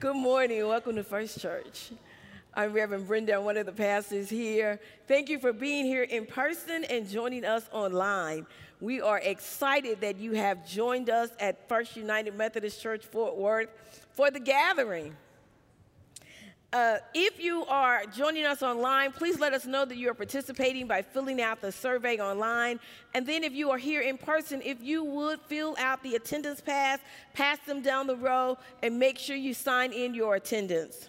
Good morning. Welcome to First Church. I'm Reverend Brenda, one of the pastors here. Thank you for being here in person and joining us online. We are excited that you have joined us at First United Methodist Church Fort Worth for the gathering. Uh, if you are joining us online, please let us know that you are participating by filling out the survey online. And then, if you are here in person, if you would fill out the attendance pass, pass them down the row, and make sure you sign in your attendance.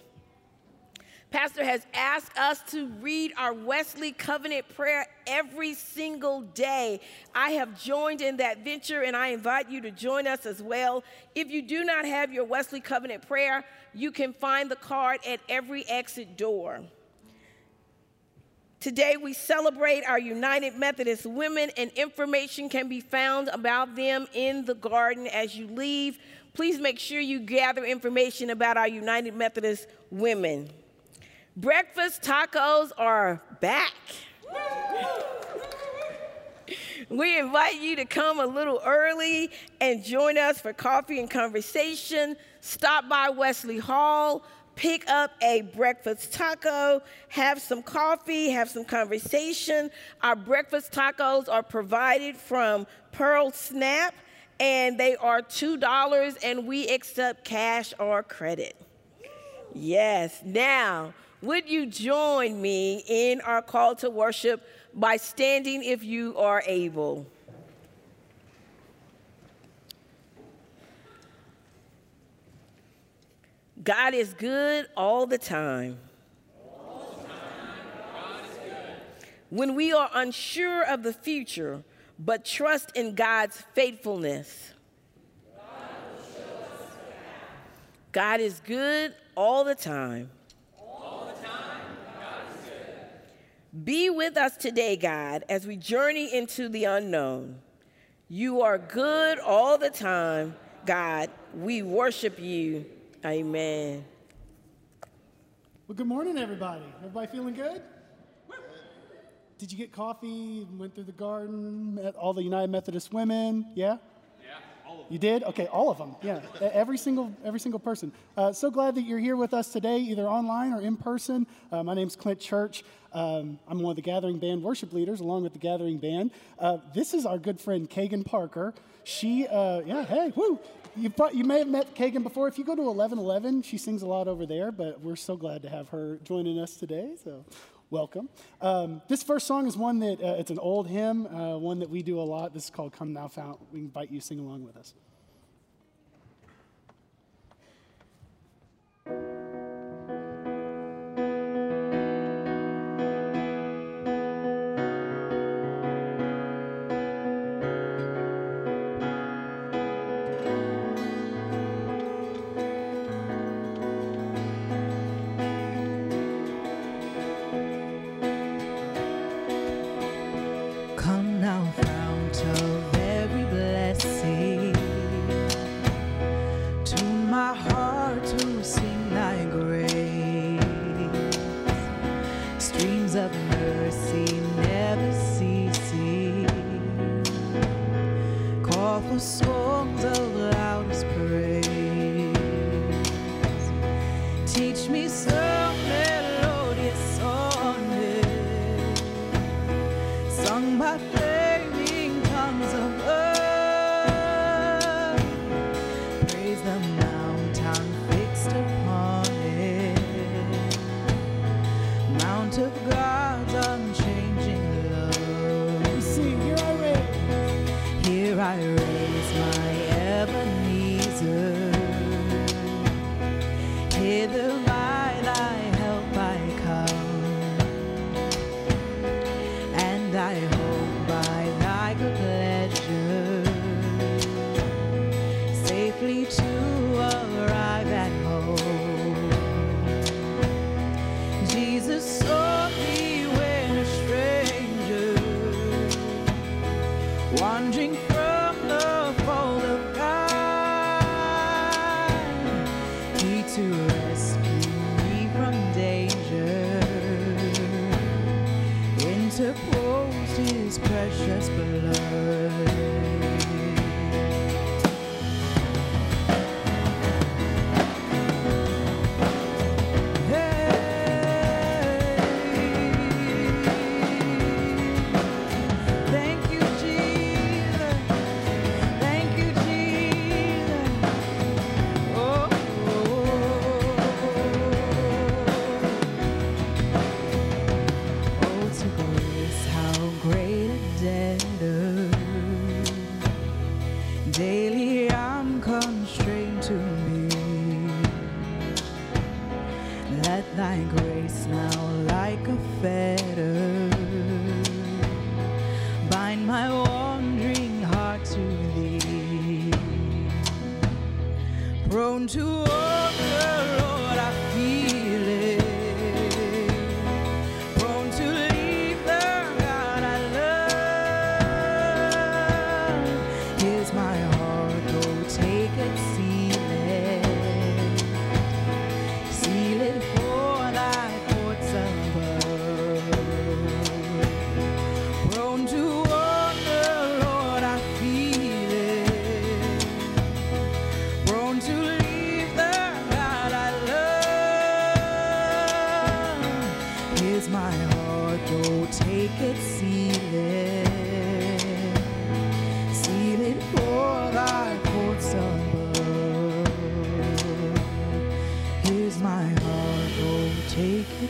Pastor has asked us to read our Wesley Covenant prayer every single day. I have joined in that venture and I invite you to join us as well. If you do not have your Wesley Covenant prayer, you can find the card at every exit door. Today, we celebrate our United Methodist women, and information can be found about them in the garden as you leave. Please make sure you gather information about our United Methodist women. Breakfast tacos are back. We invite you to come a little early and join us for coffee and conversation. Stop by Wesley Hall, pick up a breakfast taco, have some coffee, have some conversation. Our breakfast tacos are provided from Pearl Snap, and they are $2, and we accept cash or credit. Yes, now, would you join me in our call to worship by standing if you are able? God is good all the time. When we are unsure of the future, but trust in God's faithfulness. God is good all the time. Be with us today, God, as we journey into the unknown. You are good all the time, God. We worship you. Amen. Well, good morning, everybody. Everybody feeling good? Did you get coffee? Went through the garden? Met all the United Methodist women? Yeah. You did? Okay, all of them. Yeah, every single every single person. Uh, so glad that you're here with us today, either online or in person. Uh, my name's Clint Church. Um, I'm one of the Gathering Band worship leaders, along with the Gathering Band. Uh, this is our good friend Kagan Parker. She, uh, yeah, hey, woo. You, you may have met Kagan before. If you go to 1111, she sings a lot over there, but we're so glad to have her joining us today. So welcome. Um, this first song is one that uh, it's an old hymn, uh, one that we do a lot. This is called "Come Thou Fount." We invite you to sing along with us.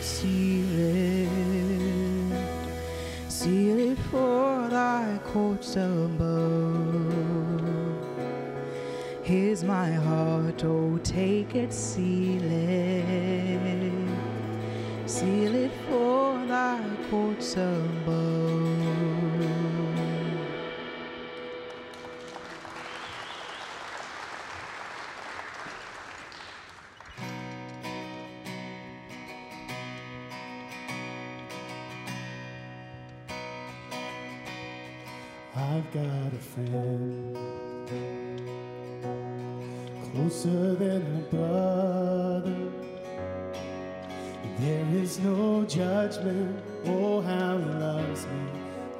Seal it. Seal it for thy courts above. Here's my heart, oh, take it, seal it. Seal it for thy courts above. Got a friend closer than a brother. There is no judgment. Oh, how he loves me.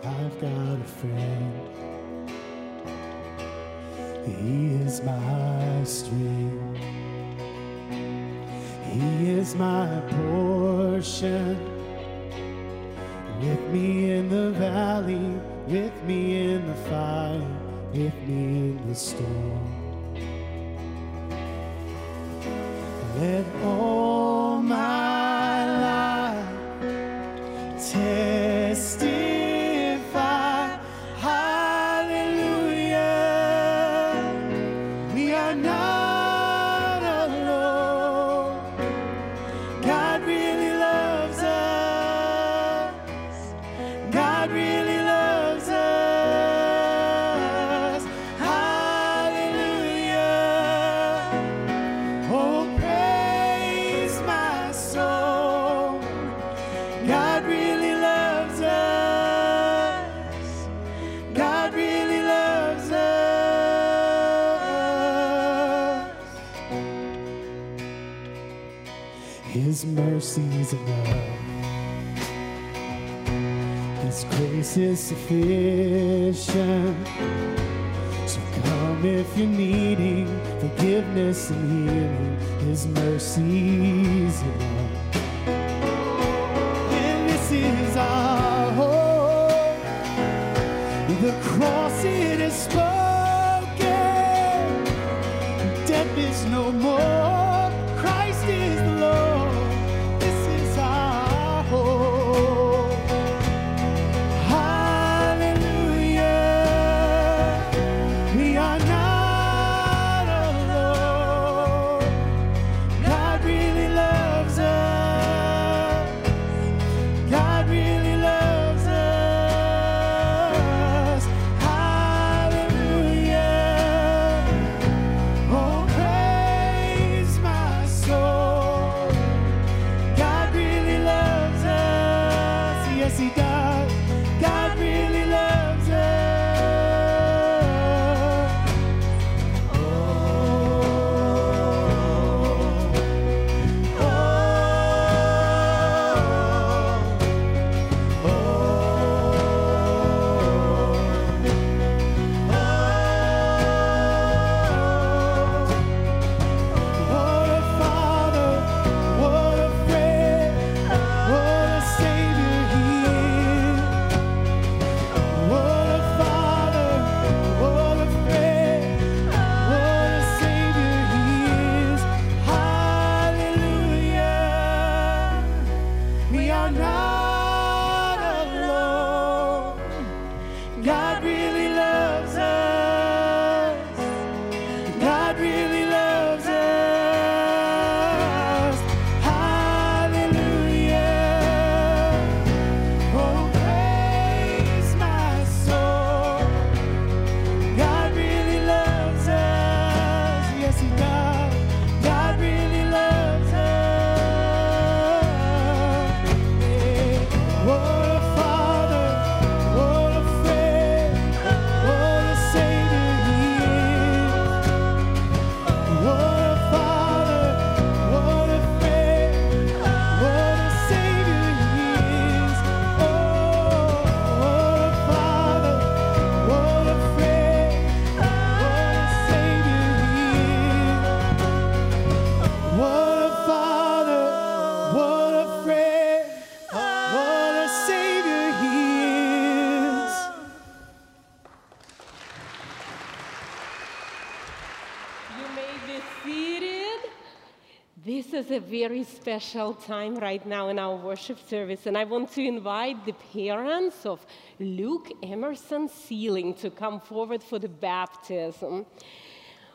I've got a friend. He is my strength. He is my portion with me in the valley, with me in the fire, with me in the storm. Mercies enough. His grace is sufficient. So come if you're needing forgiveness and healing. His mercies enough. Special time right now in our worship service, and I want to invite the parents of Luke Emerson Sealing to come forward for the baptism.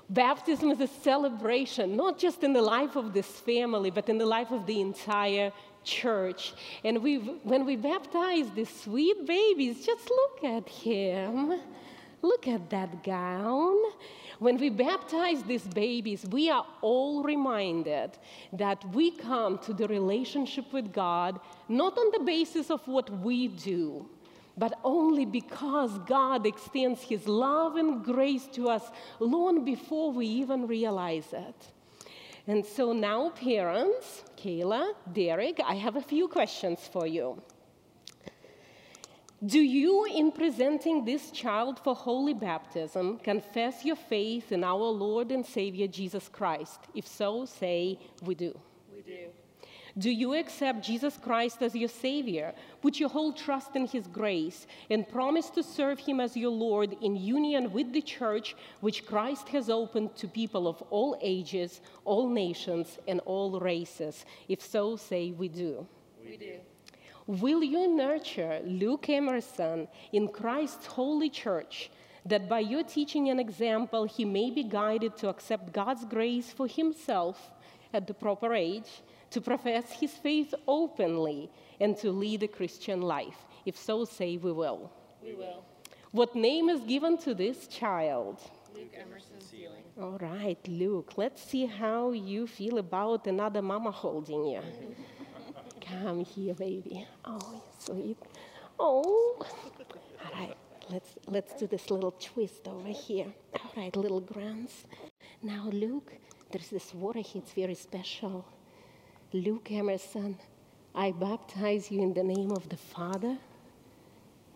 Baptism is a celebration, not just in the life of this family, but in the life of the entire church. And we, when we baptize these sweet babies, just look at him. Look at that gown. When we baptize these babies, we are all reminded that we come to the relationship with God not on the basis of what we do, but only because God extends His love and grace to us long before we even realize it. And so now, parents, Kayla, Derek, I have a few questions for you. Do you, in presenting this child for holy baptism, confess your faith in our Lord and Savior Jesus Christ? If so, say, We do. We do. Do you accept Jesus Christ as your Savior? Put your whole trust in His grace and promise to serve Him as your Lord in union with the church which Christ has opened to people of all ages, all nations, and all races? If so, say, We do. We do. Will you nurture Luke Emerson in Christ's holy church that by your teaching and example he may be guided to accept God's grace for himself at the proper age, to profess his faith openly, and to lead a Christian life? If so, say we will. We will. What name is given to this child? Luke Emerson Sealing. All right, Luke, let's see how you feel about another mama holding you. Come here, baby. Oh, sweet. Oh. All right, let's, let's do this little twist over here. All right, little grants. Now, Luke, there's this water here, it's very special. Luke Emerson, I baptize you in the name of the Father,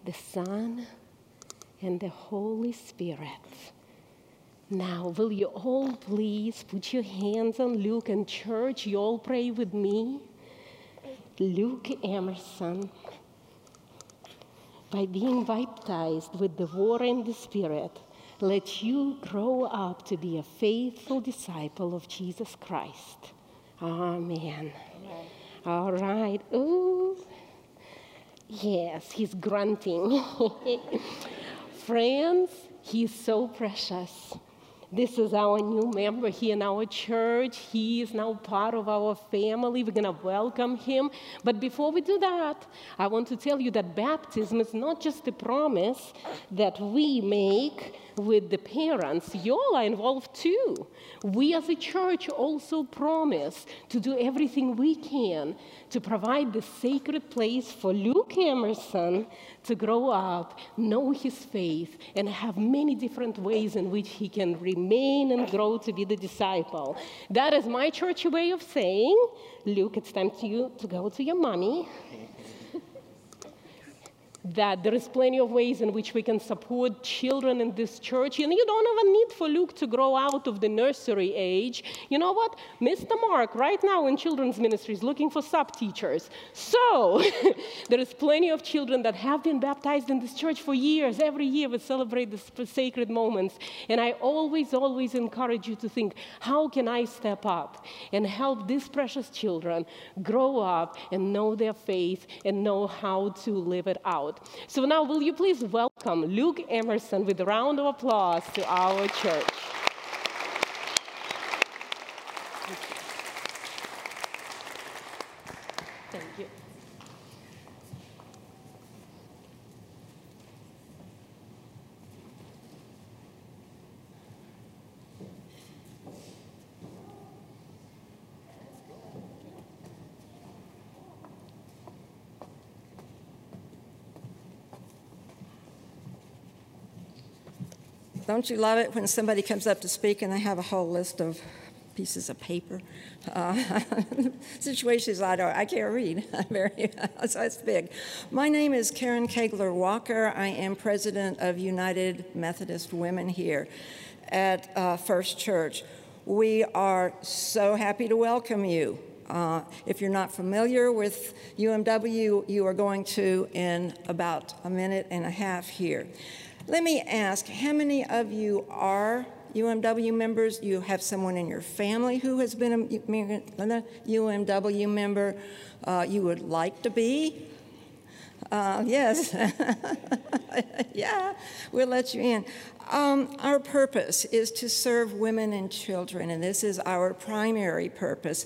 the Son, and the Holy Spirit. Now, will you all please put your hands on Luke and church? You all pray with me. Luke Emerson, by being baptized with the water and the Spirit, let you grow up to be a faithful disciple of Jesus Christ. Amen. All right. Ooh. Yes, he's grunting. Friends, he's so precious. This is our new member here in our church. He is now part of our family. We're going to welcome him. But before we do that, I want to tell you that baptism is not just a promise that we make with the parents, you all are involved too. We as a church also promise to do everything we can to provide the sacred place for Luke Emerson to grow up, know his faith, and have many different ways in which he can remain and grow to be the disciple. That is my church way of saying, Luke, it's time to you to go to your mommy that there is plenty of ways in which we can support children in this church. And you don't even need for Luke to grow out of the nursery age. You know what? Mr. Mark, right now in children's ministry, is looking for sub teachers. So there is plenty of children that have been baptized in this church for years. Every year we celebrate the sacred moments. And I always, always encourage you to think how can I step up and help these precious children grow up and know their faith and know how to live it out? So now, will you please welcome Luke Emerson with a round of applause to our church? Thank you. Don't you love it when somebody comes up to speak and they have a whole list of pieces of paper? Uh, situations I don't, I can't read. Very, so it's big. My name is Karen Kegler Walker. I am president of United Methodist Women here at uh, First Church. We are so happy to welcome you. Uh, if you're not familiar with UMW, you are going to in about a minute and a half here. Let me ask how many of you are UMW members, you have someone in your family who has been a UMW member, uh, you would like to be. Uh, yes, yeah, we'll let you in. Um, our purpose is to serve women and children, and this is our primary purpose.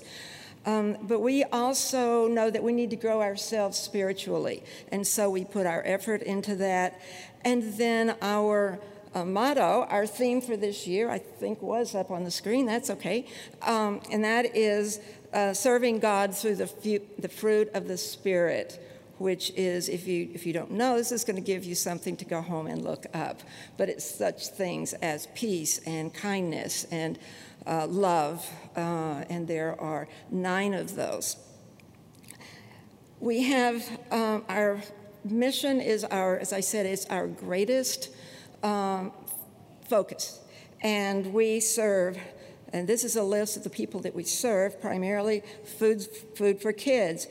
Um, but we also know that we need to grow ourselves spiritually, and so we put our effort into that. And then our uh, motto, our theme for this year, I think was up on the screen, that's okay, um, and that is uh, serving God through the, fu- the fruit of the Spirit which is, if you, if you don't know, this is going to give you something to go home and look up. But it's such things as peace and kindness and uh, love, uh, and there are nine of those. We have um, our mission is our, as I said, it's our greatest um, focus, and we serve. And this is a list of the people that we serve, primarily food, food for kids.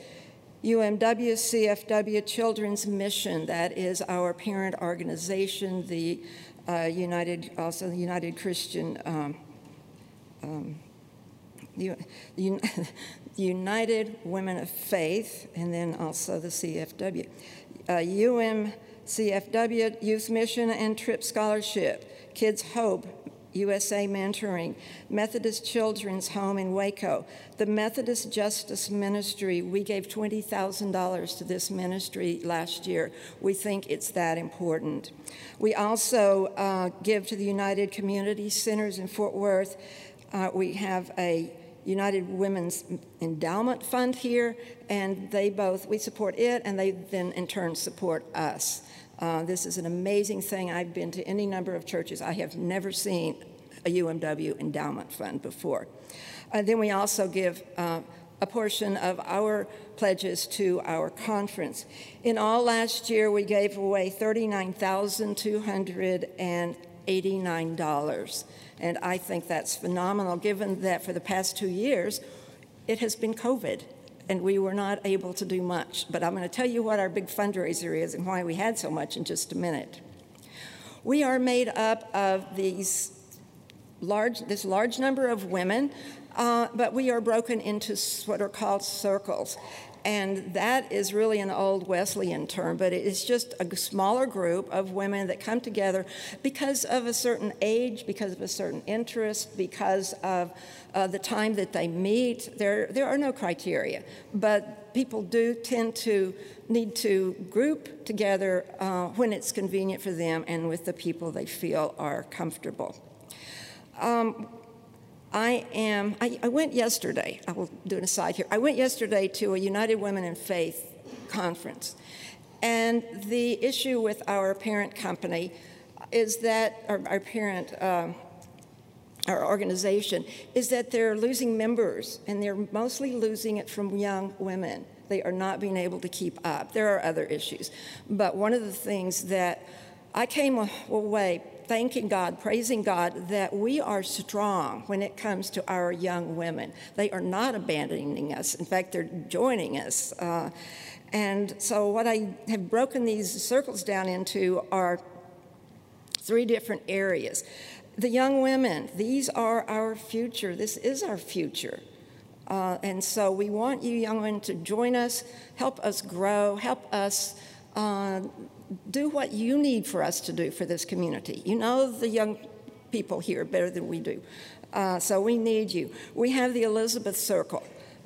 UMW CFW Children's Mission, that is our parent organization, the uh, United, also the United Christian um, um, United Women of Faith, and then also the CFW. Uh, UMCFW Youth Mission and Trip Scholarship, Kids Hope, USA Mentoring, Methodist Children's Home in Waco, the Methodist Justice Ministry. We gave $20,000 to this ministry last year. We think it's that important. We also uh, give to the United Community Centers in Fort Worth. Uh, we have a United Women's Endowment Fund here, and they both, we support it, and they then in turn support us. Uh, this is an amazing thing. I've been to any number of churches. I have never seen a UMW endowment fund before. Uh, then we also give uh, a portion of our pledges to our conference. In all, last year we gave away $39,289. And I think that's phenomenal given that for the past two years it has been COVID and we were not able to do much. But I'm going to tell you what our big fundraiser is and why we had so much in just a minute. We are made up of these large, this large number of women, uh, but we are broken into what are called circles. And that is really an old Wesleyan term, but it is just a smaller group of women that come together because of a certain age, because of a certain interest, because of uh, the time that they meet. There, there are no criteria, but people do tend to need to group together uh, when it's convenient for them and with the people they feel are comfortable. Um, I am, I, I, went yesterday, I will do an aside here. I went yesterday to a United Women in Faith conference. And the issue with our parent company is that, our, our parent, uh, our organization, is that they're losing members and they're mostly losing it from young women. They are not being able to keep up. There are other issues. But one of the things that I came away thanking God, praising God that we are strong when it comes to our young women. They are not abandoning us. In fact, they're joining us. Uh, and so, what I have broken these circles down into are three different areas. The young women, these are our future. This is our future. Uh, and so, we want you young women to join us, help us grow, help us. Uh, do what you need for us to do for this community. You know the young people here better than we do. Uh, so we need you. We have the Elizabeth Circle,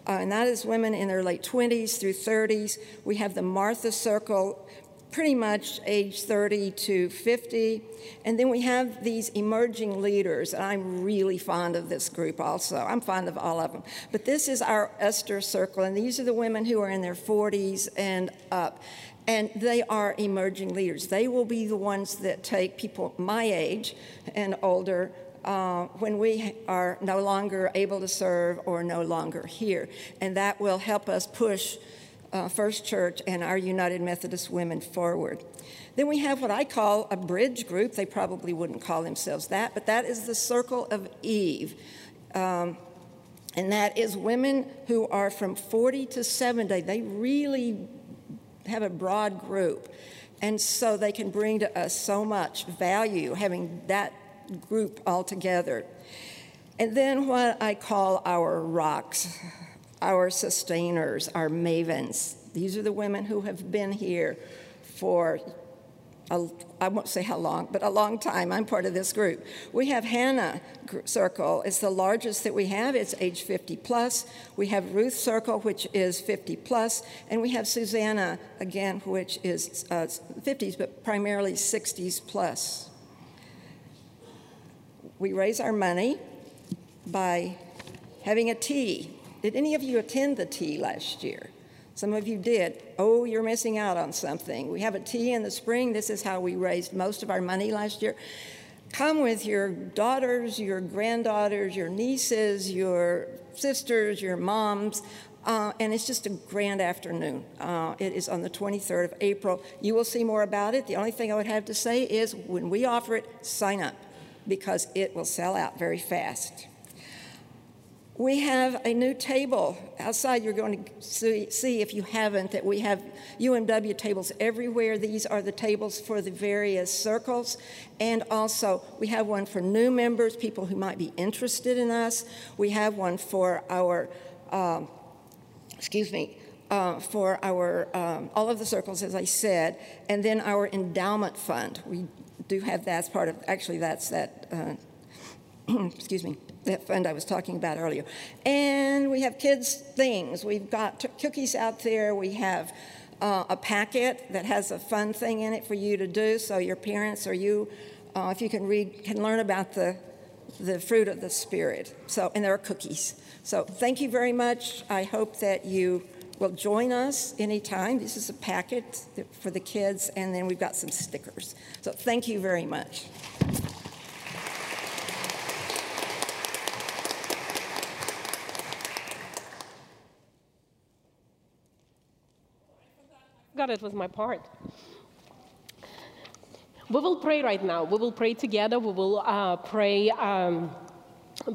uh, and that is women in their late 20s through 30s. We have the Martha Circle, pretty much age 30 to 50. And then we have these emerging leaders, and I'm really fond of this group also. I'm fond of all of them. But this is our Esther Circle, and these are the women who are in their 40s and up and they are emerging leaders. They will be the ones that take people my age and older uh, when we are no longer able to serve or no longer here. And that will help us push uh, First Church and our United Methodist women forward. Then we have what I call a bridge group. They probably wouldn't call themselves that, but that is the Circle of Eve. Um, and that is women who are from 40 to 70. They really have a broad group. And so they can bring to us so much value having that group all together. And then what I call our rocks, our sustainers, our mavens. These are the women who have been here for a, I won't say how long, but a long time. I'm part of this group. We have Hannah Circle. It's the largest that we have. It's age 50 plus. We have Ruth Circle, which is 50 plus, and we have Susanna again, which is uh, 50s, but primarily 60s plus. We raise our money by having a tea. Did any of you attend the tea last year? Some of you did. Oh, you're missing out on something. We have a tea in the spring. This is how we raised most of our money last year. Come with your daughters, your granddaughters, your nieces, your sisters, your moms. Uh, and it's just a grand afternoon. Uh, it is on the 23rd of April. You will see more about it. The only thing I would have to say is when we offer it, sign up because it will sell out very fast. We have a new table outside. You're going to see, see, if you haven't that we have UMW tables everywhere. These are the tables for the various circles. And also, we have one for new members, people who might be interested in us. We have one for our, um, excuse me, uh, for our um, all of the circles, as I said, and then our endowment fund. We do have that as part of. Actually, that's that. Uh, excuse me that fund I was talking about earlier. And we have kids' things. We've got cookies out there. We have uh, a packet that has a fun thing in it for you to do, so your parents or you, uh, if you can read, can learn about the the fruit of the spirit. So, and there are cookies. So, thank you very much. I hope that you will join us anytime. This is a packet for the kids, and then we've got some stickers. So, thank you very much. It was my part. We will pray right now. We will pray together. We will uh, pray. Um,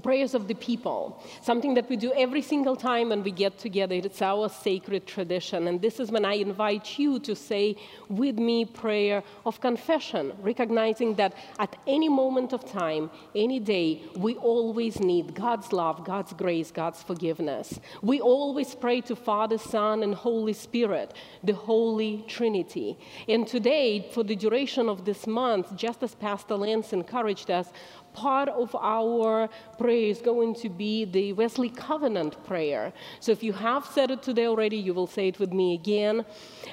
prayers of the people, something that we do every single time when we get together. It's our sacred tradition. And this is when I invite you to say with me prayer of confession, recognizing that at any moment of time, any day, we always need God's love, God's grace, God's forgiveness. We always pray to Father, Son, and Holy Spirit, the Holy Trinity. And today, for the duration of this month, just as Pastor Lance encouraged us, part of our prayer is going to be the Wesley Covenant prayer. So if you have said it today already, you will say it with me again.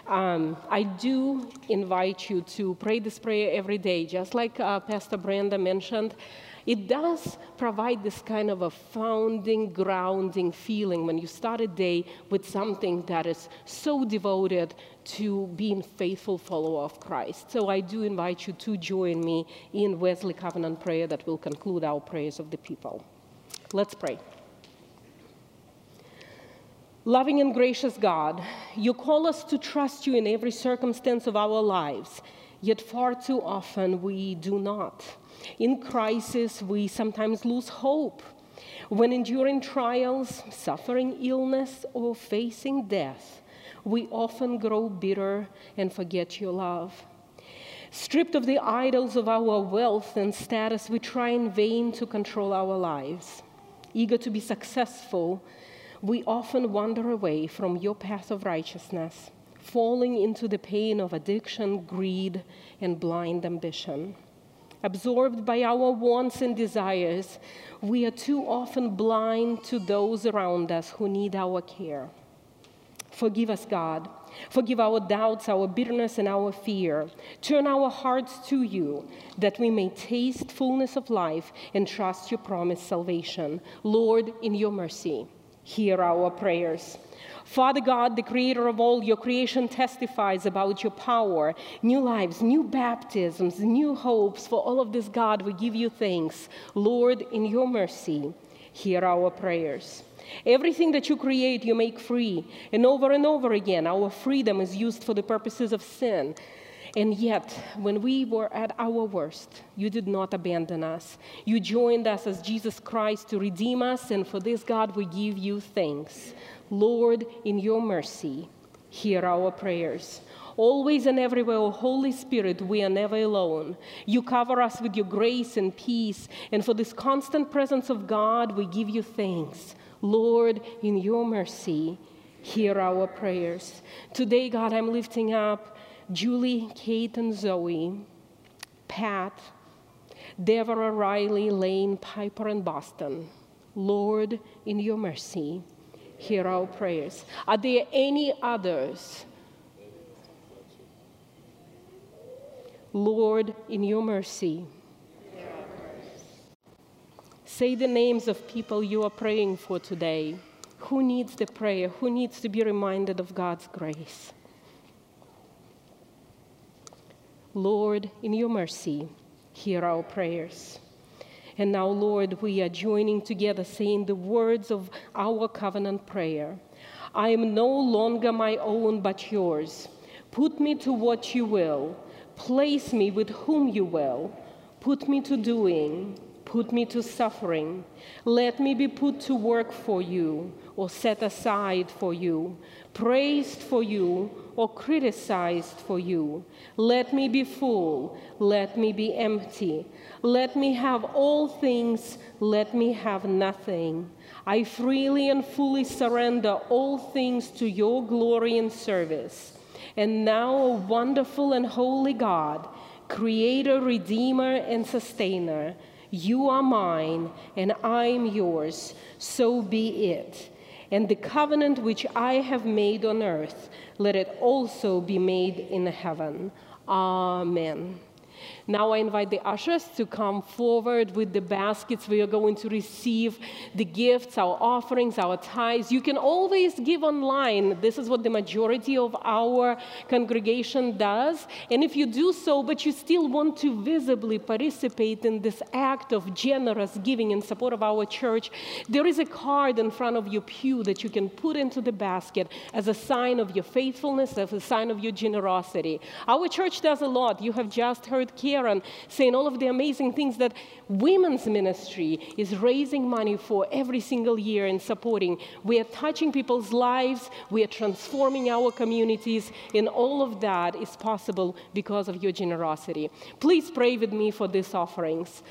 Um, I do invite you to pray this prayer every day, just like uh, Pastor Brenda mentioned. It does provide this kind of a founding, grounding feeling when you start a day with something that is so devoted to being faithful follower of Christ. So I do invite you to join me in Wesley Covenant prayer that will conclude our prayers of the people. Let's pray. Loving and gracious God, you call us to trust you in every circumstance of our lives, yet far too often we do not. In crisis, we sometimes lose hope. When enduring trials, suffering illness, or facing death, we often grow bitter and forget your love. Stripped of the idols of our wealth and status, we try in vain to control our lives. Eager to be successful, we often wander away from your path of righteousness, falling into the pain of addiction, greed, and blind ambition. Absorbed by our wants and desires, we are too often blind to those around us who need our care. Forgive us, God. Forgive our doubts, our bitterness, and our fear. Turn our hearts to you that we may taste fullness of life and trust your promised salvation. Lord, in your mercy, hear our prayers. Father God, the creator of all, your creation testifies about your power, new lives, new baptisms, new hopes. For all of this, God, we give you thanks. Lord, in your mercy, hear our prayers. Everything that you create, you make free. And over and over again, our freedom is used for the purposes of sin. And yet, when we were at our worst, you did not abandon us. You joined us as Jesus Christ to redeem us, and for this, God, we give you thanks. Lord, in your mercy, hear our prayers. Always and everywhere, Holy Spirit, we are never alone. You cover us with your grace and peace, and for this constant presence of God, we give you thanks. Lord, in your mercy, hear our prayers. Today, God, I'm lifting up Julie, Kate, and Zoe, Pat, Deborah, Riley, Lane, Piper, and Boston. Lord, in your mercy, hear our prayers. Are there any others? Lord, in your mercy, say the names of people you are praying for today. Who needs the prayer? Who needs to be reminded of God's grace? Lord, in your mercy, hear our prayers. And now, Lord, we are joining together saying the words of our covenant prayer I am no longer my own, but yours. Put me to what you will, place me with whom you will, put me to doing, put me to suffering. Let me be put to work for you or set aside for you, praised for you or criticized for you. Let me be full, let me be empty. Let me have all things, let me have nothing. I freely and fully surrender all things to your glory and service. And now, O wonderful and holy God, Creator, Redeemer, and Sustainer, you are mine, and I am yours. So be it. And the covenant which I have made on earth, let it also be made in heaven. Amen. Now I invite the ushers to come forward with the baskets. We are going to receive the gifts, our offerings, our tithes. You can always give online. This is what the majority of our congregation does. And if you do so, but you still want to visibly participate in this act of generous giving in support of our church, there is a card in front of your pew that you can put into the basket as a sign of your faithfulness, as a sign of your generosity. Our church does a lot. You have just heard Karen saying all of the amazing things that women's ministry is raising money for every single year and supporting. We are touching people's lives, we are transforming our communities, and all of that is possible because of your generosity. Please pray with me for these offerings.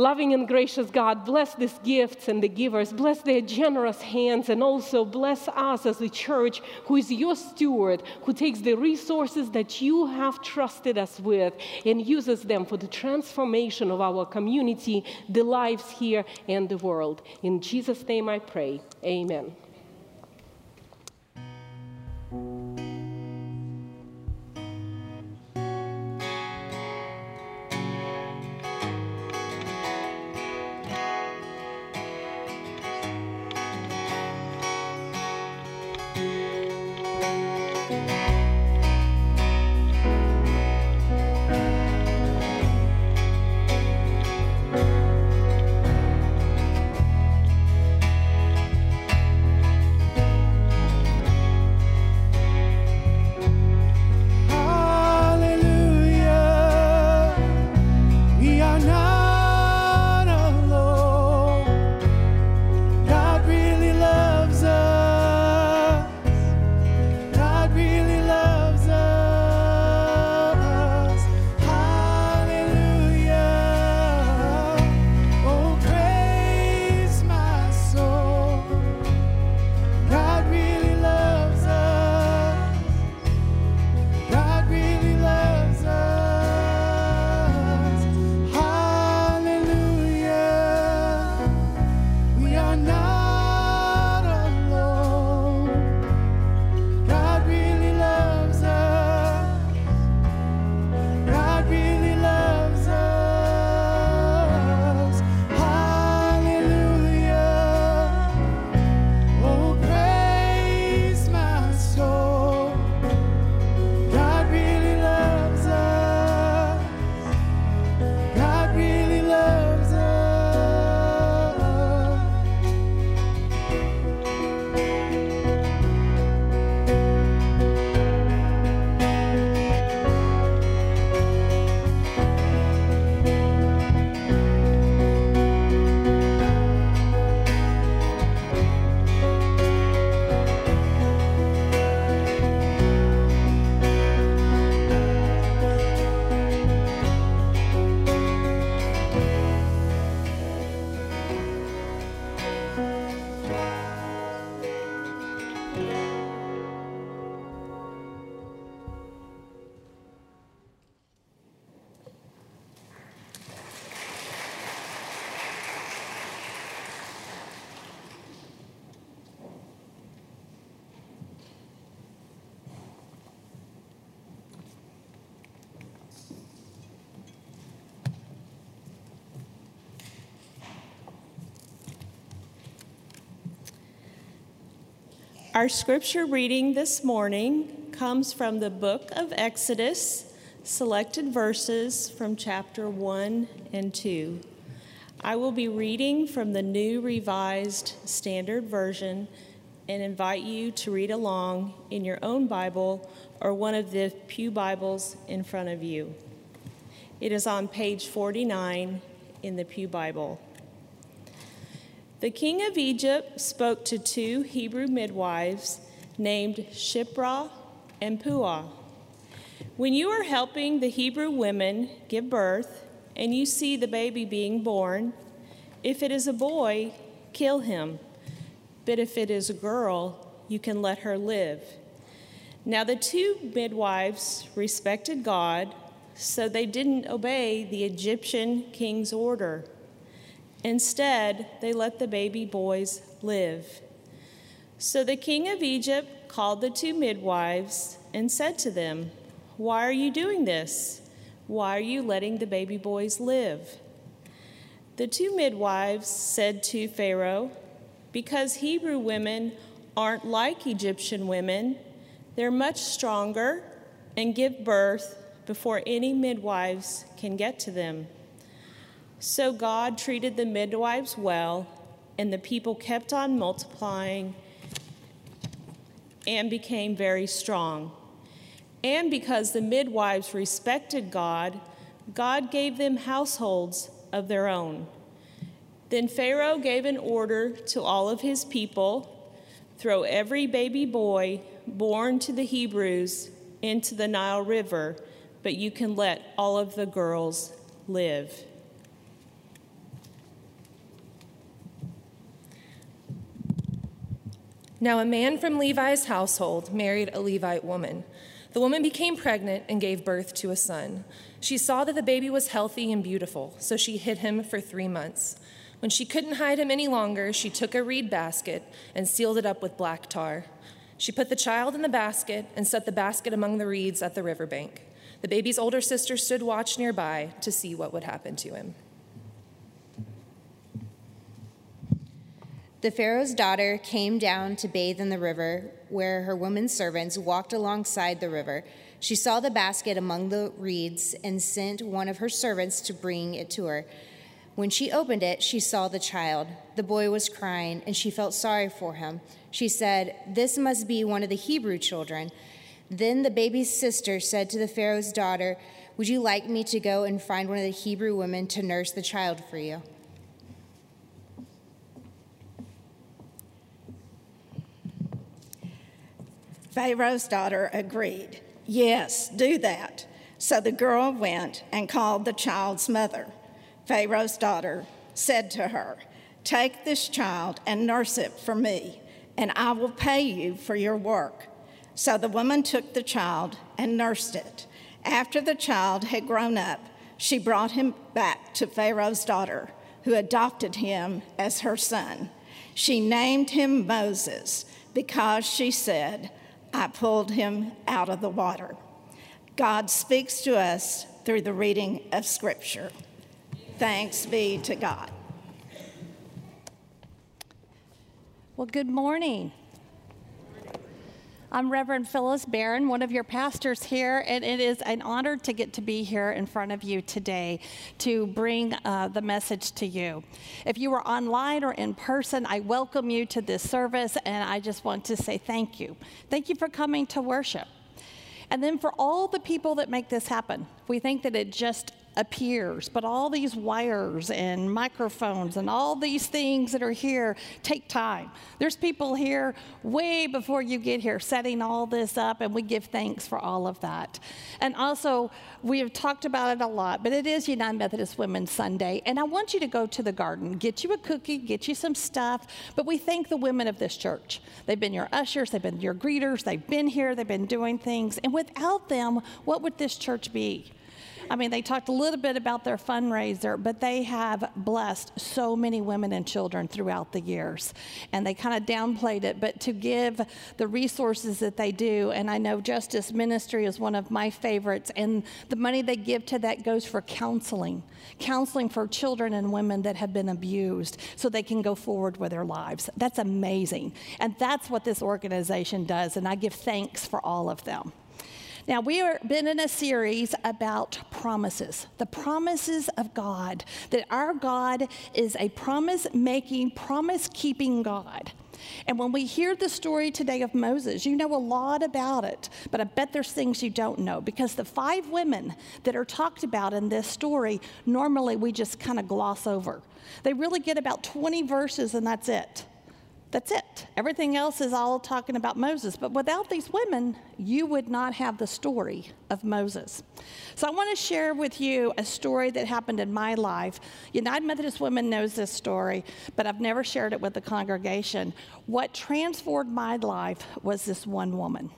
Loving and gracious God, bless these gifts and the givers. Bless their generous hands and also bless us as the church who is your steward, who takes the resources that you have trusted us with and uses them for the transformation of our community, the lives here, and the world. In Jesus' name I pray. Amen. Our scripture reading this morning comes from the book of Exodus, selected verses from chapter 1 and 2. I will be reading from the New Revised Standard Version and invite you to read along in your own Bible or one of the Pew Bibles in front of you. It is on page 49 in the Pew Bible. The king of Egypt spoke to two Hebrew midwives named Shiphrah and Puah. When you are helping the Hebrew women give birth and you see the baby being born, if it is a boy, kill him. But if it is a girl, you can let her live. Now the two midwives respected God, so they didn't obey the Egyptian king's order. Instead, they let the baby boys live. So the king of Egypt called the two midwives and said to them, Why are you doing this? Why are you letting the baby boys live? The two midwives said to Pharaoh, Because Hebrew women aren't like Egyptian women, they're much stronger and give birth before any midwives can get to them. So God treated the midwives well, and the people kept on multiplying and became very strong. And because the midwives respected God, God gave them households of their own. Then Pharaoh gave an order to all of his people throw every baby boy born to the Hebrews into the Nile River, but you can let all of the girls live. Now, a man from Levi's household married a Levite woman. The woman became pregnant and gave birth to a son. She saw that the baby was healthy and beautiful, so she hid him for three months. When she couldn't hide him any longer, she took a reed basket and sealed it up with black tar. She put the child in the basket and set the basket among the reeds at the riverbank. The baby's older sister stood watch nearby to see what would happen to him. The Pharaoh's daughter came down to bathe in the river, where her women servants walked alongside the river. She saw the basket among the reeds and sent one of her servants to bring it to her. When she opened it, she saw the child. The boy was crying, and she felt sorry for him. She said, This must be one of the Hebrew children. Then the baby's sister said to the Pharaoh's daughter, Would you like me to go and find one of the Hebrew women to nurse the child for you? Pharaoh's daughter agreed. Yes, do that. So the girl went and called the child's mother. Pharaoh's daughter said to her, Take this child and nurse it for me, and I will pay you for your work. So the woman took the child and nursed it. After the child had grown up, she brought him back to Pharaoh's daughter, who adopted him as her son. She named him Moses because she said, I pulled him out of the water. God speaks to us through the reading of Scripture. Thanks be to God. Well, good morning. I'm Reverend Phyllis Barron, one of your pastors here, and it is an honor to get to be here in front of you today to bring uh, the message to you. If you are online or in person, I welcome you to this service, and I just want to say thank you. Thank you for coming to worship. And then for all the people that make this happen, we think that it just appears, but all these wires and microphones and all these things that are here take time. There's people here way before you get here setting all this up, and we give thanks for all of that. And also, we have talked about it a lot, but it is United Methodist Women's Sunday, and I want you to go to the garden, get you a cookie, get you some stuff, but we thank the women of this church. They've been your ushers, they've been your greeters, they've been here, they've been doing things, and without them, what would this church be? I mean, they talked a little bit about their fundraiser, but they have blessed so many women and children throughout the years. And they kind of downplayed it, but to give the resources that they do, and I know Justice Ministry is one of my favorites, and the money they give to that goes for counseling, counseling for children and women that have been abused so they can go forward with their lives. That's amazing. And that's what this organization does, and I give thanks for all of them. Now, we have been in a series about promises, the promises of God, that our God is a promise making, promise keeping God. And when we hear the story today of Moses, you know a lot about it, but I bet there's things you don't know because the five women that are talked about in this story, normally we just kind of gloss over. They really get about 20 verses and that's it. That's it. Everything else is all talking about Moses. But without these women, you would not have the story of Moses. So I want to share with you a story that happened in my life. United Methodist Women knows this story, but I've never shared it with the congregation. What transformed my life was this one woman.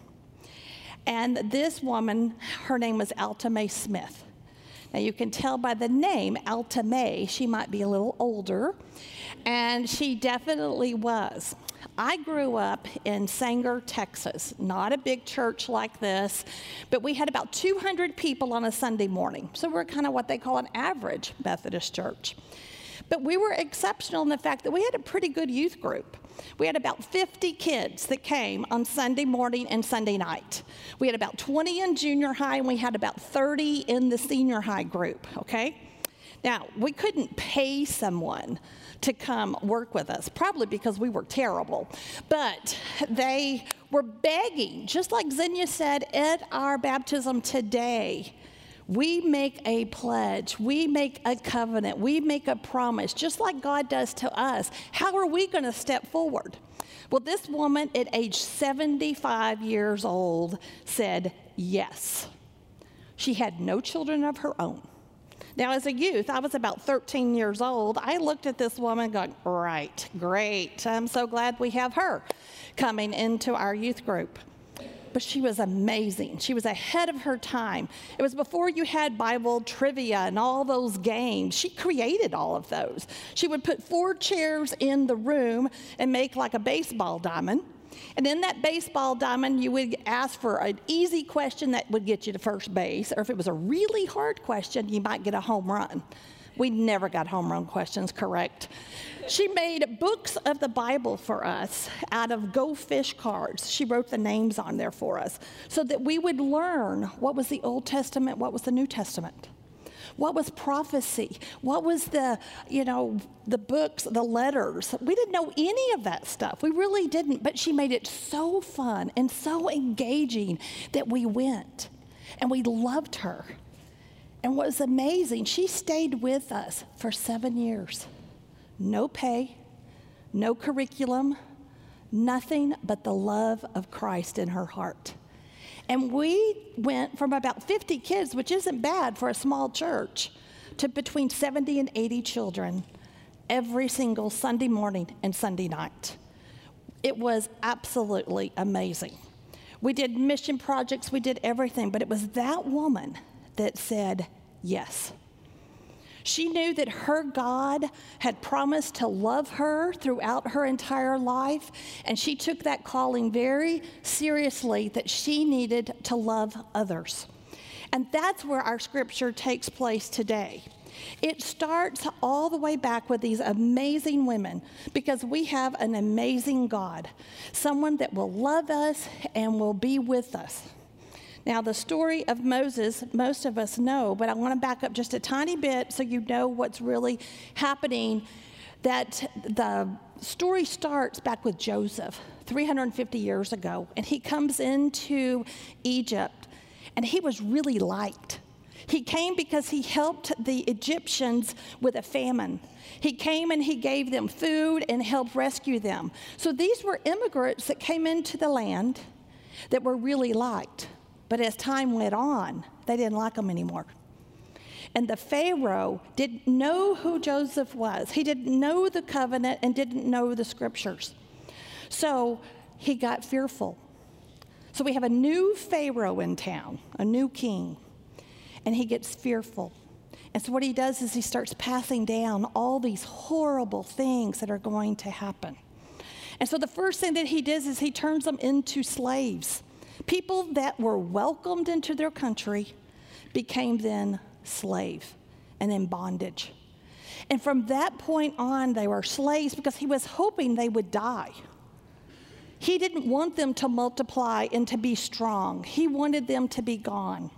And this woman, her name was Alta Mae Smith. Now you can tell by the name, Alta Mae, she might be a little older. And she definitely was. I grew up in Sanger, Texas, not a big church like this, but we had about 200 people on a Sunday morning. So we're kind of what they call an average Methodist church. But we were exceptional in the fact that we had a pretty good youth group. We had about 50 kids that came on Sunday morning and Sunday night. We had about 20 in junior high, and we had about 30 in the senior high group, okay? Now, we couldn't pay someone to come work with us, probably because we were terrible. But they were begging, just like Xenia said at our baptism today. We make a pledge, we make a covenant, we make a promise, just like God does to us. How are we going to step forward? Well, this woman at age 75 years old said yes. She had no children of her own. Now, as a youth, I was about 13 years old. I looked at this woman going, right, great. I'm so glad we have her coming into our youth group. But she was amazing. She was ahead of her time. It was before you had Bible trivia and all those games. She created all of those. She would put four chairs in the room and make like a baseball diamond. And in that baseball diamond, you would ask for an easy question that would get you to first base, or if it was a really hard question, you might get a home run. We never got home run questions correct. She made books of the Bible for us out of Go Fish cards. She wrote the names on there for us so that we would learn what was the Old Testament, what was the New Testament. What was prophecy? What was the, you know, the books, the letters? We didn't know any of that stuff. We really didn't, but she made it so fun and so engaging that we went and we loved her. And what was amazing, she stayed with us for seven years. No pay, no curriculum, nothing but the love of Christ in her heart. And we went from about 50 kids, which isn't bad for a small church, to between 70 and 80 children every single Sunday morning and Sunday night. It was absolutely amazing. We did mission projects, we did everything, but it was that woman that said yes. She knew that her God had promised to love her throughout her entire life, and she took that calling very seriously that she needed to love others. And that's where our scripture takes place today. It starts all the way back with these amazing women because we have an amazing God, someone that will love us and will be with us. Now, the story of Moses, most of us know, but I want to back up just a tiny bit so you know what's really happening. That the story starts back with Joseph 350 years ago, and he comes into Egypt, and he was really liked. He came because he helped the Egyptians with a famine. He came and he gave them food and helped rescue them. So these were immigrants that came into the land that were really liked. But as time went on, they didn't like him anymore. And the Pharaoh didn't know who Joseph was. He didn't know the covenant and didn't know the scriptures. So he got fearful. So we have a new Pharaoh in town, a new king. and he gets fearful. And so, what he does is he starts passing down all these horrible things that are going to happen. And so, the first thing that he does is he turns them into slaves. People that were welcomed into their country became then slave and in bondage. And from that point on, they were slaves because he was hoping they would die. He didn't want them to multiply and to be strong. He wanted them to be gone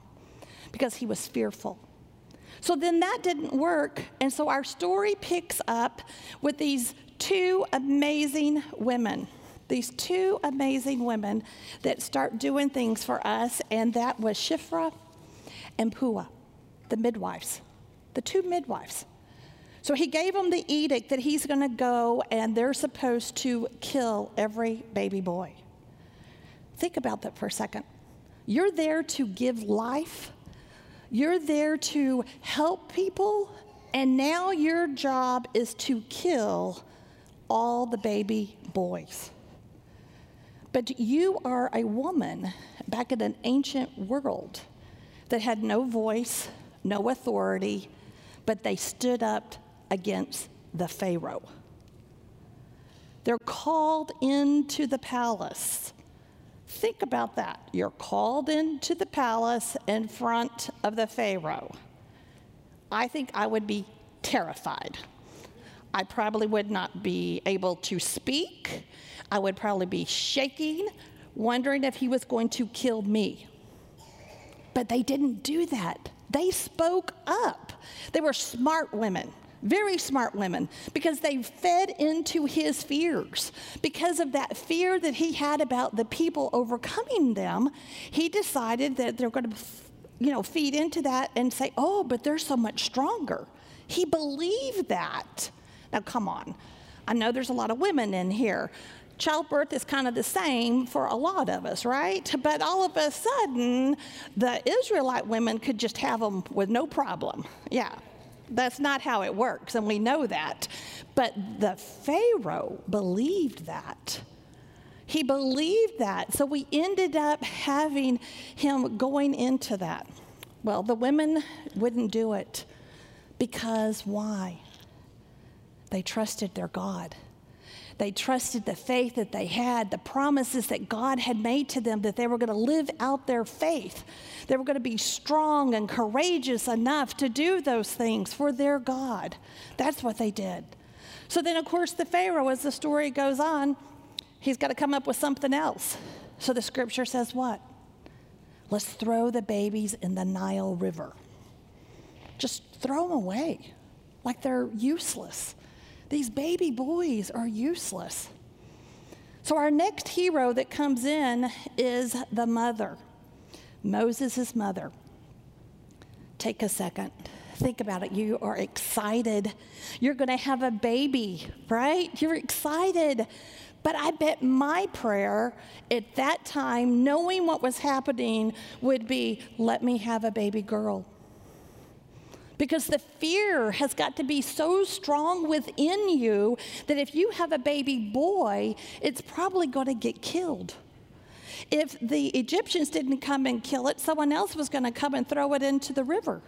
because he was fearful. So then that didn't work. And so our story picks up with these two amazing women. These two amazing women that start doing things for us, and that was Shiphrah and Puah, the midwives, the two midwives. So he gave them the edict that he's going to go and they're supposed to kill every baby boy. Think about that for a second. You're there to give life you're there to help people, and now your job is to kill all the baby boys. But you are a woman back in an ancient world that had no voice, no authority, but they stood up against the Pharaoh. They're called into the palace Think about that. You're called into the palace in front of the Pharaoh. I think I would be terrified. I probably would not be able to speak. I would probably be shaking, wondering if he was going to kill me. But they didn't do that. They spoke up. They were smart women very smart women, because they fed into his fears. Because of that fear that he had about the people overcoming them, he decided that they're going to, you know, feed into that and say, oh, but they're so much stronger. He believed that. Now, come on. I know there's a lot of women in here. Childbirth is kind of the same for a lot of us, right? But all of a sudden, the Israelite women could just have them with no problem. Yeah, that's not how it works, and we know that. But the Pharaoh believed that. He believed that. So we ended up having him going into that. Well, the women wouldn't do it because why? They trusted their God. They trusted the faith that they had, the promises that God had made to them that they were going to live out their faith. They were going to be strong and courageous enough to do those things for their God. That's what they did. So then, of course, the Pharaoh, as the story goes on, he's got to come up with something else. So the scripture says what? Let's throw the babies in the Nile River. Just throw them away like they're useless. These baby boys are useless. So, our next hero that comes in is the mother, Moses' mother. Take a second. Think about it. You are excited. You're going to have a baby, right? You're excited. But I bet my prayer at that time, knowing what was happening, would be let me have a baby girl. Because the fear has got to be so strong within you that if you have a baby boy, it's probably going to get killed. If the Egyptians didn't come and kill it, someone else was going to come and throw it into the river.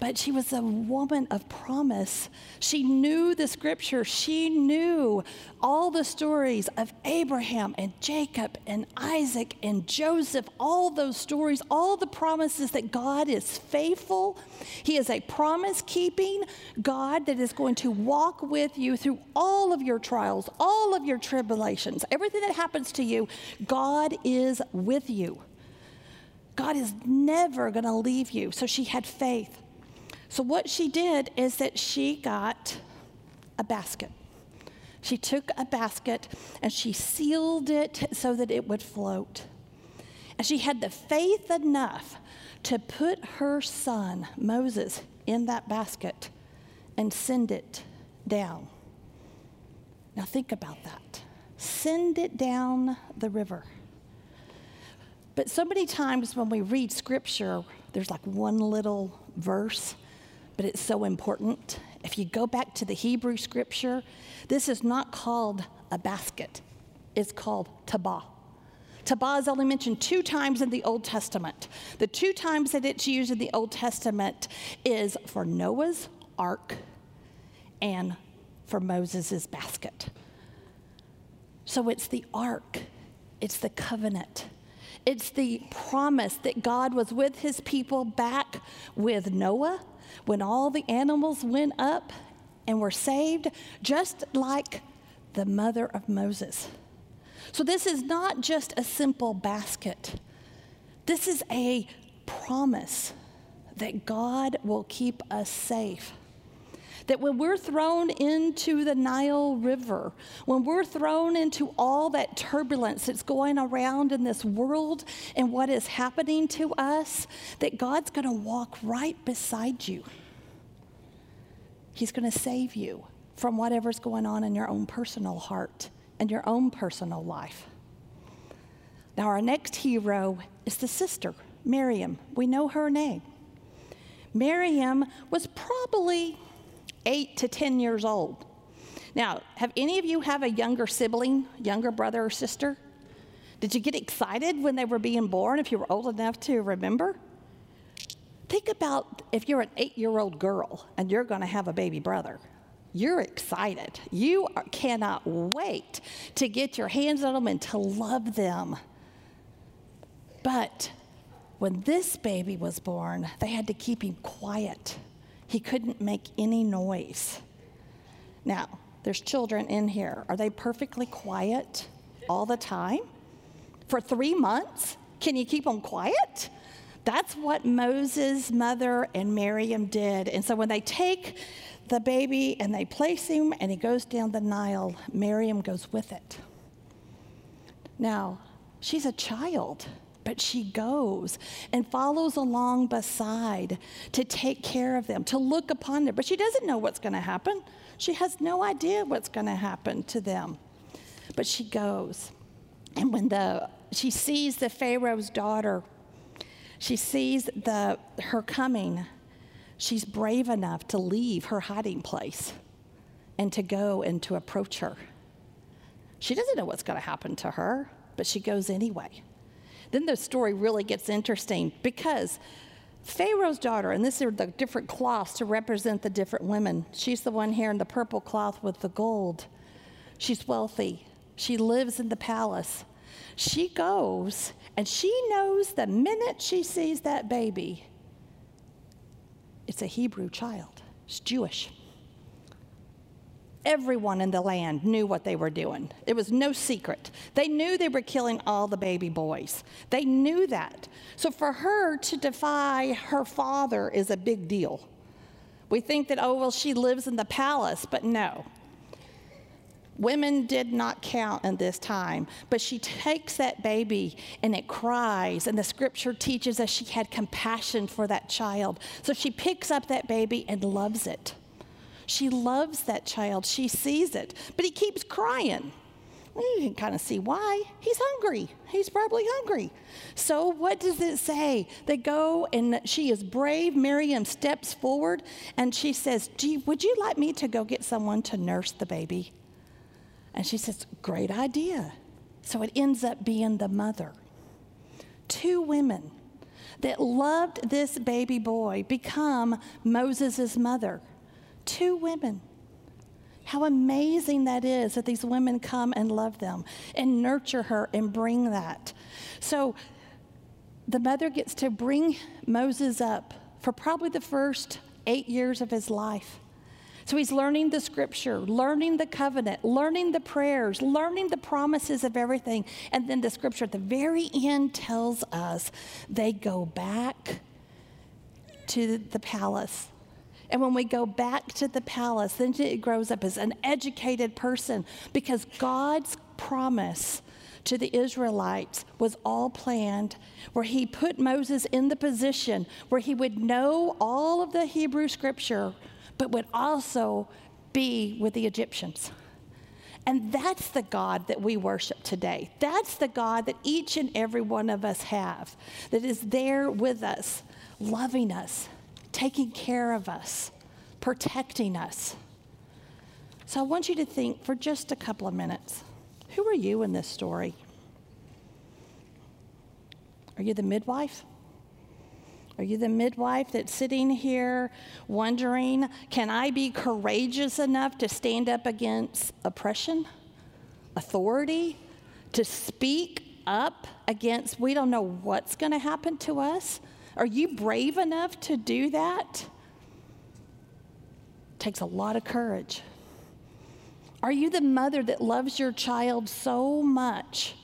But she was a woman of promise. She knew the scripture. She knew all the stories of Abraham and Jacob and Isaac and Joseph, all those stories, all the promises that God is faithful. He is a promise keeping God that is going to walk with you through all of your trials, all of your tribulations, everything that happens to you. God is with you. God is never going to leave you. So she had faith. So, what she did is that she got a basket. She took a basket and she sealed it so that it would float. And she had the faith enough to put her son, Moses, in that basket and send it down. Now, think about that. Send it down the river. But so many times when we read scripture, there's like one little verse but it's so important. If you go back to the Hebrew scripture, this is not called a basket, it's called tabah. Tabah is only mentioned two times in the Old Testament. The two times that it's used in the Old Testament is for Noah's ark and for Moses' basket. So it's the ark, it's the covenant, it's the promise that God was with his people back with Noah when all the animals went up and were saved, just like the mother of Moses. So this is not just a simple basket, this is a promise that God will keep us safe. That when we're thrown into the Nile River, when we're thrown into all that turbulence that's going around in this world and what is happening to us, that God's going to walk right beside you. He's going to save you from whatever's going on in your own personal heart and your own personal life. Now, our next hero is the sister, Miriam. We know her name. Miriam was probably eight to 10 years old. Now, have any of you have a younger sibling, younger brother or sister? Did you get excited when they were being born if you were old enough to remember? Think about if you're an eight year old girl and you're going to have a baby brother. You're excited. You are, cannot wait to get your hands on them and to love them. But when this baby was born, they had to keep him quiet he couldn't make any noise. Now, there's children in here. Are they perfectly quiet all the time? For three months? Can you keep them quiet? That's what Moses' mother and Miriam did. And so when they take the baby and they place him and he goes down the Nile, Miriam goes with it. Now, she's a child but she goes and follows along beside to take care of them, to look upon them. But she doesn't know what's going to happen. She has no idea what's going to happen to them. But she goes. And when the she sees the Pharaoh's daughter, she sees the her coming, she's brave enough to leave her hiding place and to go and to approach her. She doesn't know what's going to happen to her, but she goes anyway. Then the story really gets interesting because Pharaoh's daughter, and these are the different cloths to represent the different women. She's the one here in the purple cloth with the gold. She's wealthy. She lives in the palace. She goes and she knows the minute she sees that baby, it's a Hebrew child. It's Jewish. Everyone in the land knew what they were doing. It was no secret. They knew they were killing all the baby boys. They knew that. So for her to defy her father is a big deal. We think that, oh, well, she lives in the palace, but no. Women did not count in this time, but she takes that baby and it cries, and the scripture teaches us she had compassion for that child. So she picks up that baby and loves it. She loves that child. She sees it, but he keeps crying. You can kind of see why. He's hungry. He's probably hungry. So, what does it say? They go and she is brave. Miriam steps forward and she says, Gee, would you like me to go get someone to nurse the baby? And she says, Great idea. So, it ends up being the mother. Two women that loved this baby boy become Moses' mother two women. How amazing that is that these women come and love them and nurture her and bring that. So the mother gets to bring Moses up for probably the first eight years of his life. So he's learning the scripture, learning the covenant, learning the prayers, learning the promises of everything. And then the scripture at the very end tells us they go back to the palace and when we go back to the palace, then it grows up as an educated person because God's promise to the Israelites was all planned, where he put Moses in the position where he would know all of the Hebrew scripture, but would also be with the Egyptians. And that's the God that we worship today. That's the God that each and every one of us have, that is there with us, loving us taking care of us, protecting us. So I want you to think for just a couple of minutes who are you in this story? Are you the midwife? Are you the midwife that's sitting here wondering, can I be courageous enough to stand up against oppression, authority, to speak up against, we don't know what's going to happen to us? Are you brave enough to do that? takes a lot of courage. Are you the mother that loves your child so much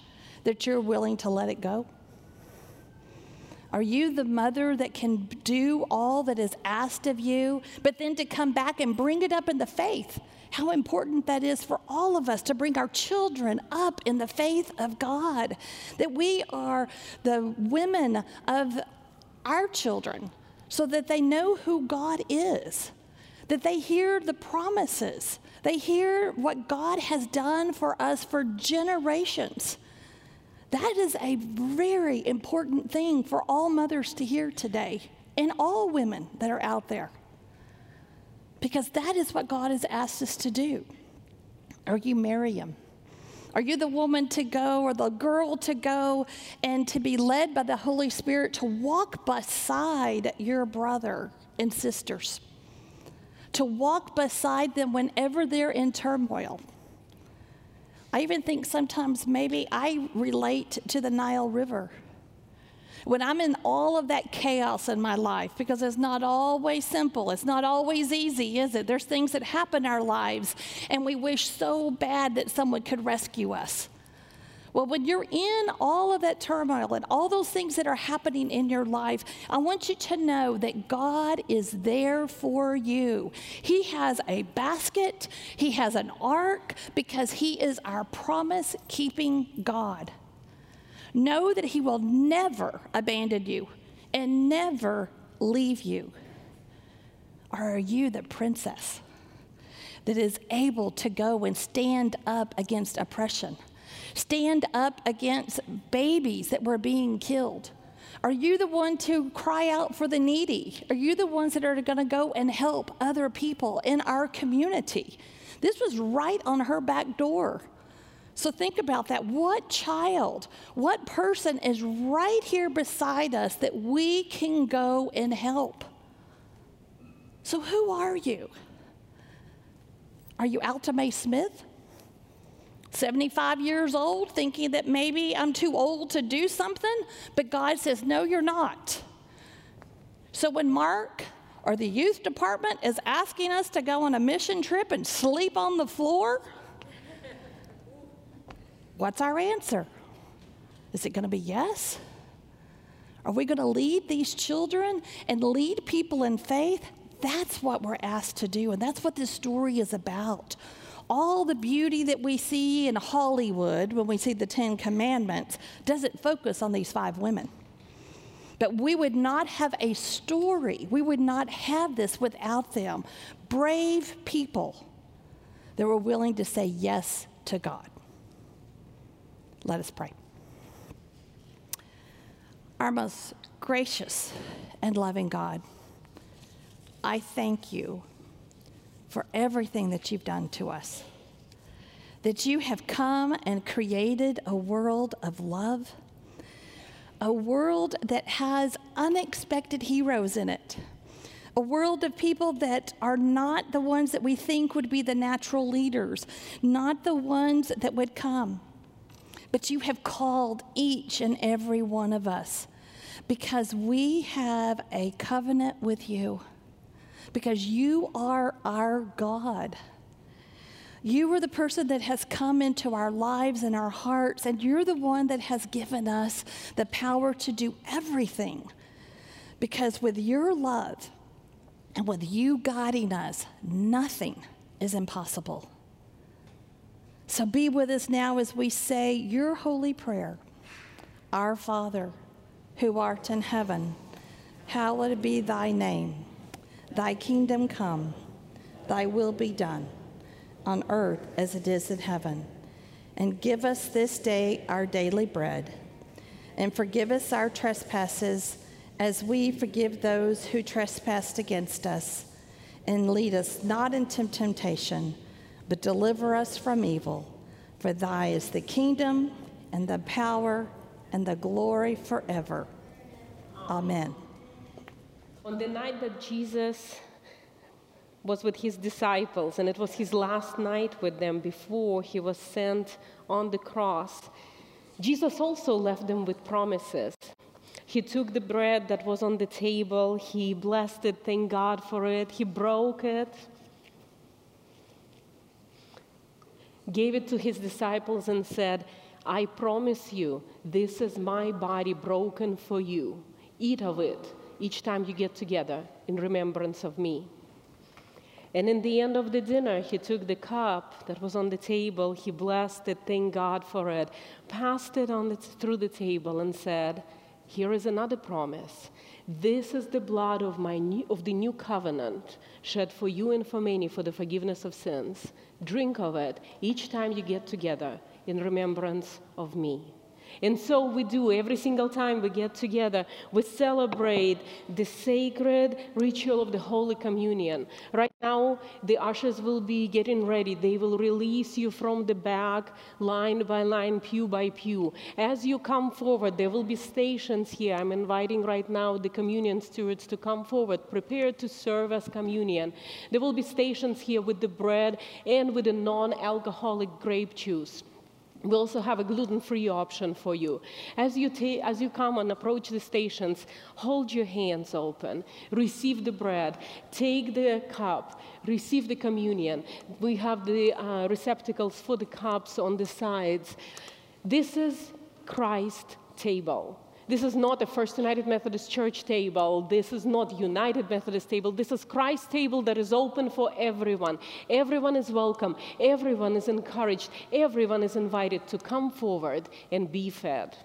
that you're willing to let it go? Are you the mother that can do all that is asked of you, but then to come back and bring it up in the faith? How important that is for all of us to bring our children up in the faith of God. That we are the women of our children so that they know who God is, that they hear the promises, they hear what God has done for us for generations. That is a very important thing for all mothers to hear today and all women that are out there. Because that is what God has asked us to do. Are you Miriam? Are you the woman to go or the girl to go and to be led by the Holy Spirit to walk beside your brother and sisters? To walk beside them whenever they're in turmoil I even think sometimes maybe I relate to the Nile River. When I'm in all of that chaos in my life, because it's not always simple, it's not always easy, is it? There's things that happen in our lives, and we wish so bad that someone could rescue us. Well, when you're in all of that turmoil and all those things that are happening in your life, I want you to know that God is there for you. He has a basket, He has an ark, because He is our promise keeping God. Know that He will never abandon you and never leave you. Or are you the princess that is able to go and stand up against oppression? stand up against babies that were being killed? Are you the one to cry out for the needy? Are you the ones that are going to go and help other people in our community? This was right on her back door. So think about that. What child, what person is right here beside us that we can go and help? So who are you? Are you Alta Mae Smith? 75 years old, thinking that maybe I'm too old to do something, but God says, No, you're not. So when Mark or the youth department is asking us to go on a mission trip and sleep on the floor, what's our answer? Is it going to be yes? Are we going to lead these children and lead people in faith? That's what we're asked to do, and that's what this story is about all the beauty that we see in Hollywood when we see the Ten Commandments doesn't focus on these five women. But we would not have a story, we would not have this without them. Brave people that were willing to say yes to God. Let us pray. Our most gracious and loving God, I thank you for everything that you've done to us. That you have come and created a world of love, a world that has unexpected heroes in it, a world of people that are not the ones that we think would be the natural leaders, not the ones that would come. But you have called each and every one of us because we have a covenant with you because you are our God. You are the person that has come into our lives and our hearts, and you're the one that has given us the power to do everything. Because with your love and with you guiding us, nothing is impossible. So be with us now as we say your holy prayer Our Father, who art in heaven, hallowed be thy name. Thy kingdom come, thy will be done, on earth as it is in heaven. And give us this day our daily bread. And forgive us our trespasses as we forgive those who trespass against us. And lead us not into temptation, but deliver us from evil. For thy is the kingdom and the power and the glory forever. Amen. On the night that Jesus was with his disciples, and it was his last night with them before he was sent on the cross, Jesus also left them with promises. He took the bread that was on the table, he blessed it, thank God for it, he broke it, gave it to his disciples, and said, I promise you, this is my body broken for you. Eat of it each time you get together in remembrance of me. And in the end of the dinner, he took the cup that was on the table, he blessed it, thanked God for it, passed it on the, through the table, and said, Here is another promise. This is the blood of, my new, of the new covenant, shed for you and for many for the forgiveness of sins. Drink of it each time you get together in remembrance of me. And so we do every single time we get together. We celebrate the sacred ritual of the Holy Communion. Right now, the ushers will be getting ready. They will release you from the back, line by line, pew by pew. As you come forward, there will be stations here. I'm inviting right now the communion stewards to come forward, prepared to serve as communion. There will be stations here with the bread and with the non alcoholic grape juice. We also have a gluten-free option for you. As you, as you come and approach the stations, hold your hands open, receive the bread, take the cup, receive the communion. We have the uh, receptacles for the cups on the sides. This is Christ's table. This is not a First United Methodist Church table. This is not United Methodist table. This is Christ table that is open for everyone. Everyone is welcome. Everyone is encouraged. Everyone is invited to come forward and be fed.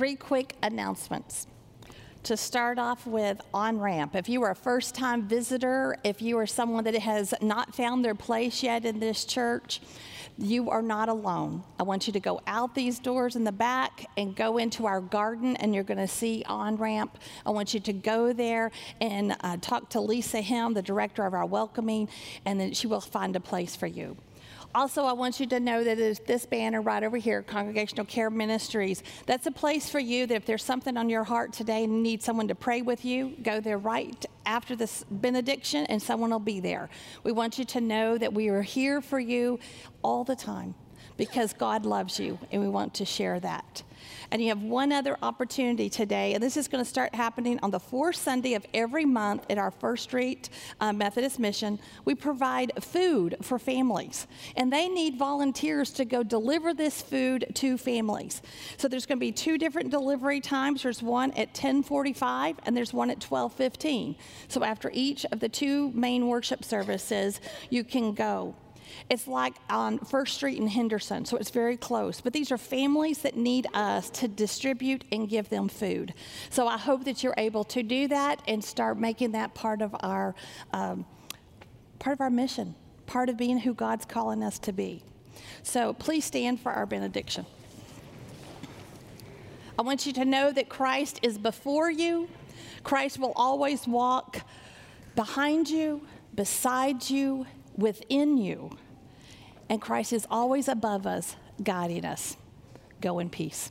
Three quick announcements. To start off with on ramp, if you are a first time visitor, if you are someone that has not found their place yet in this church, you are not alone. I want you to go out these doors in the back and go into our garden, and you're going to see on ramp. I want you to go there and uh, talk to Lisa Him, the director of our welcoming, and then she will find a place for you. Also, I want you to know that it's this banner right over here, Congregational Care Ministries. That's a place for you that if there's something on your heart today and you need someone to pray with you, go there right after this benediction and someone will be there. We want you to know that we are here for you all the time because God loves you and we want to share that. And you have one other opportunity today, and this is going to start happening on the fourth Sunday of every month at our First Street uh, Methodist Mission. We provide food for families, and they need volunteers to go deliver this food to families. So there's going to be two different delivery times. There's one at 10:45, and there's one at 12:15. So after each of the two main worship services, you can go. It's like on First Street in Henderson, so it's very close. But these are families that need us to distribute and give them food. So I hope that you're able to do that and start making that part of our um, part of our mission, part of being who God's calling us to be. So please stand for our benediction. I want you to know that Christ is before you. Christ will always walk behind you, beside you, within you. And Christ is always above us, guiding us. Go in peace.